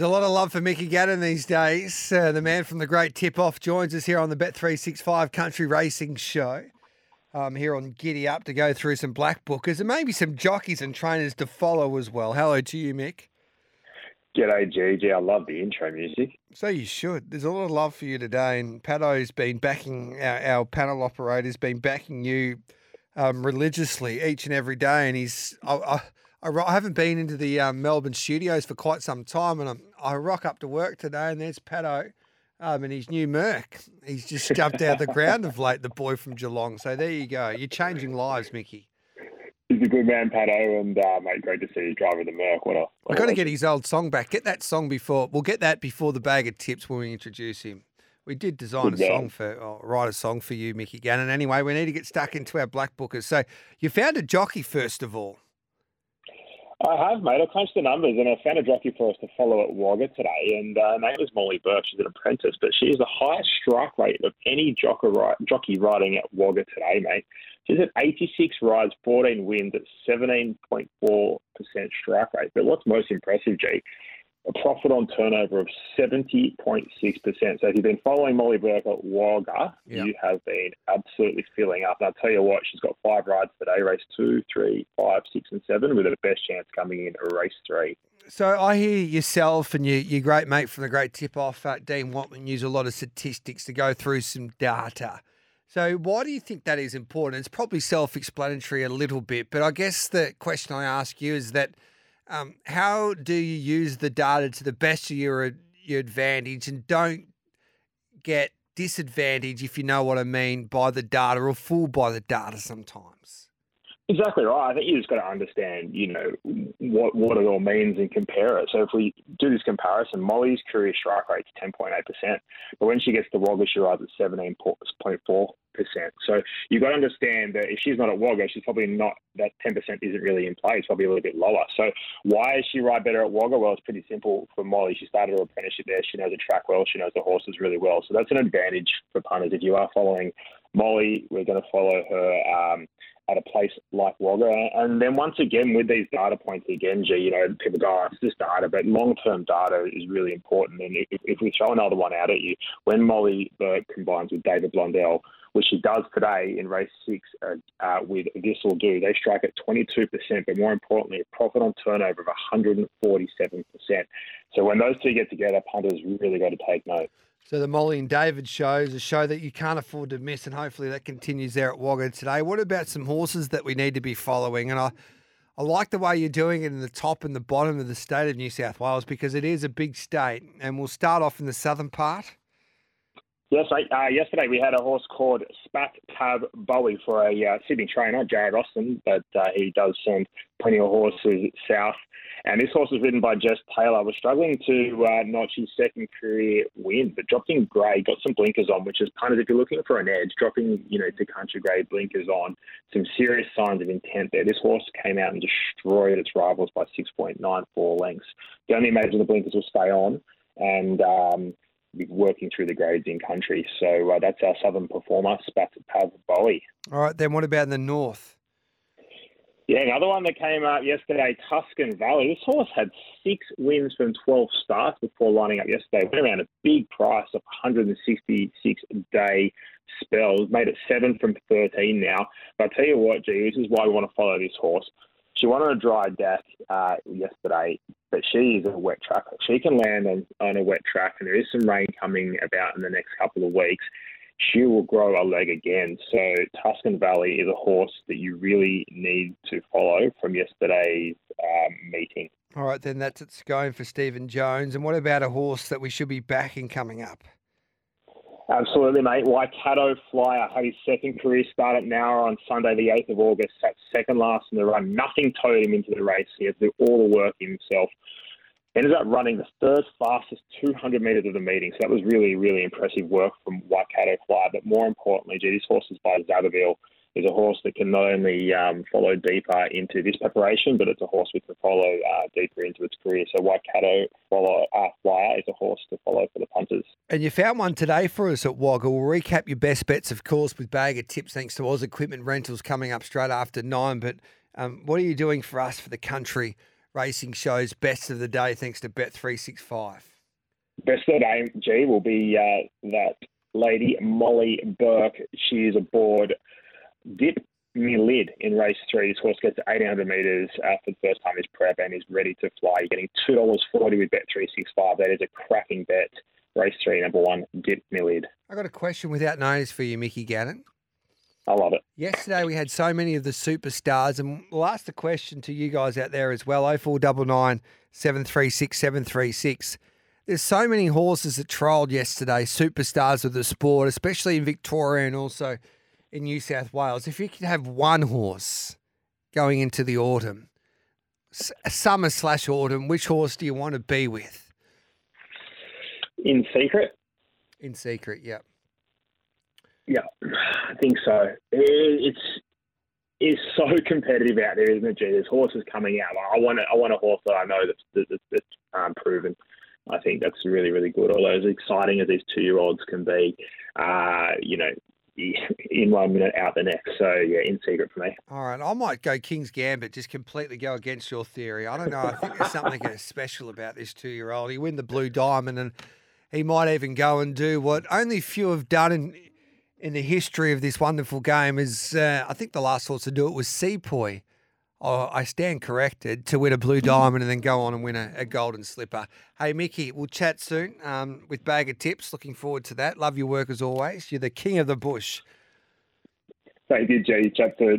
There's a lot of love for Mickey Gannon these days. Uh, the man from the great tip off joins us here on the Bet365 Country Racing Show. Um, here on Giddy Up to go through some black bookers and maybe some jockeys and trainers to follow as well. Hello to you, Mick. G'day, GG. I love the intro music. So you should. There's a lot of love for you today, and Pato's been backing our, our panel operator's been backing you um, religiously each and every day. And he's I, I, I haven't been into the um, Melbourne studios for quite some time, and I'm, I rock up to work today, and there's Pato. Um, and his new Merc. He's just jumped out of the ground of late, the boy from Geelong. So there you go. You're changing lives, Mickey. He's a good man, Pato, and uh, mate, great to see you driving the Merc. What a, I got to get his old song back. Get that song before. We'll get that before the bag of tips when we introduce him. We did design Good a man. song for, or write a song for you, Mickey Gannon. Anyway, we need to get stuck into our black bookers. So you found a jockey first of all. I have, mate. I crunched the numbers and I found a jockey for us to follow at Wagga today. And uh, her name was Molly Bourke. She's an apprentice, but she has the highest strike rate of any jockey, jockey riding at Wagga today, mate. She's at 86 rides, 14 wins at 17.4% strike rate. But what's most impressive, G, a profit on turnover of 70.6%. So if you've been following Molly Bourke at Wagga, Yeah. you have been absolutely filling up. And I'll tell you what, she's got five rides today, race two, three, five, six, and seven, with her best chance coming in race three. So I hear yourself and your, your great mate from the great tip off, uh, Dean Watman, use a lot of statistics to go through some data. So why do you think that is important? It's probably self explanatory a little bit, but I guess the question I ask you is that um, how do you use the data to the best of your, your advantage and don't get disadvantage, if you know what I mean, by the data or fooled by the data sometimes? Exactly right. I think you just got to understand, you know, what what it all means and compare it. So if we do this comparison, Molly's career strike rate is ten point eight percent, but when she gets to Wagga, she rides at seventeen point four. So you've got to understand that if she's not at Wagga, she's probably not that ten percent isn't really in play. It's probably a little bit lower. So why is she ride better at Wagga? Well, it's pretty simple for Molly. She started her apprenticeship there. She knows the track well. She knows the horses really well. So that's an advantage for punters. If you are following Molly, we're going to follow her. Um, at a place like Wagga. And then once again, with these data points, again, G, you know, people go, oh, it's just data, but long term data is really important. And if, if we throw another one out at you, when Molly Bourke combines with David Blondell, which she does today in race six uh, uh, with This Will Do, they strike at 22%, but more importantly, a profit on turnover of 147%. So when those two get together, punters really got to take note. So the Molly and David show is a show that you can't afford to miss, and hopefully that continues there at Wagga today. What about some horses that we need to be following? And I, I like the way you're doing it in the top and the bottom of the state of New South Wales because it is a big state, and we'll start off in the southern part. Yes, I, uh, yesterday we had a horse called Spat Tab Bowie for a uh, Sydney trainer, Jared Austin, but uh, he does send plenty of horses south. And this horse was ridden by Jess Taylor. Was struggling to uh, notch his second career win, but dropped in grey, got some blinkers on, which is kind of if you're looking for an edge, dropping you know to country grade blinkers on, some serious signs of intent there. This horse came out and destroyed its rivals by 6.94 lengths. You only imagine the blinkers will stay on, and um, working through the grades in country. So uh, that's our southern performer, Spat Pav Bowie. All right, then what about in the north? Yeah, another one that came out yesterday, Tuscan Valley. This horse had six wins from 12 starts before lining up yesterday. Went around a big price of 166 day spells. Made it seven from 13 now. But I tell you what, G, this is why we want to follow this horse. She on a dry deck uh, yesterday, but she is a wet tracker. She can land on, on a wet track, and there is some rain coming about in the next couple of weeks. She will grow a leg again. So Tuscan Valley is a horse that you really need to follow from yesterday's um, meeting. All right, then that's it's going for Stephen Jones. And what about a horse that we should be backing coming up? Absolutely, mate. Waikato Flyer had his second career start at Nowra on Sunday, the 8th of August. Sat second last in the run. Nothing towed him into the race. He had to do all the work himself. Ended up running the third fastest 200 metres of the meeting. So that was really, really impressive work from Waikato Flyer. But more importantly, gee, this horse is by Zabaville. Is a horse that can not only um, follow deeper into this preparation, but it's a horse we can follow uh, deeper into its career. So Waikato follow, uh, Flyer is a horse to follow for the punters. And you found one today for us at Wagga. We'll recap your best bets, of course, with bag of tips thanks to Oz Equipment Rentals coming up straight after nine. But um, what are you doing for us for the country racing shows best of the day thanks to Bet365. Best of the day, G, will be uh, that lady Molly Bourke. She is aboard Dip Me Lid in race three. This horse gets to 1800 metres uh, for the first time. his prep and is ready to fly. You're getting $2.40 with Bet365. That is a cracking bet. Race three, number one, Dip Me Lid. I got a question without notice for you, Mickey Gannon. I love it. Yesterday we had so many of the superstars, and we'll ask the question to you guys out there as well. 0499 736 736. There's so many horses that trialled yesterday, superstars of the sport, especially in Victoria and also in New South Wales. If you could have one horse going into the autumn, summer slash autumn, which horse do you want to be with? In secret? In secret, yeah. Yeah, I think so. It's it's so competitive out there, isn't it? Gee, there's horses coming out. I want a, I want a horse that I know that's that's, that's um, proven. I think that's really really good. Although as exciting as these two year olds can be, uh, you know, in one minute, out the next. So yeah, in secret for me. All right, I might go King's Gambit, just completely go against your theory. I don't know. I think there's something special about this two year old. He win the Blue Diamond, and he might even go and do what only few have done in in the history of this wonderful game is uh, I think the last horse to do it was Sepoy. Oh, I stand corrected to win a blue diamond and then go on and win a, a golden slipper. Hey, Mickey, we'll chat soon um, with Bag of Tips. Looking forward to that. Love your work as always. You're the king of the bush. Thank you, Jay. Chat soon.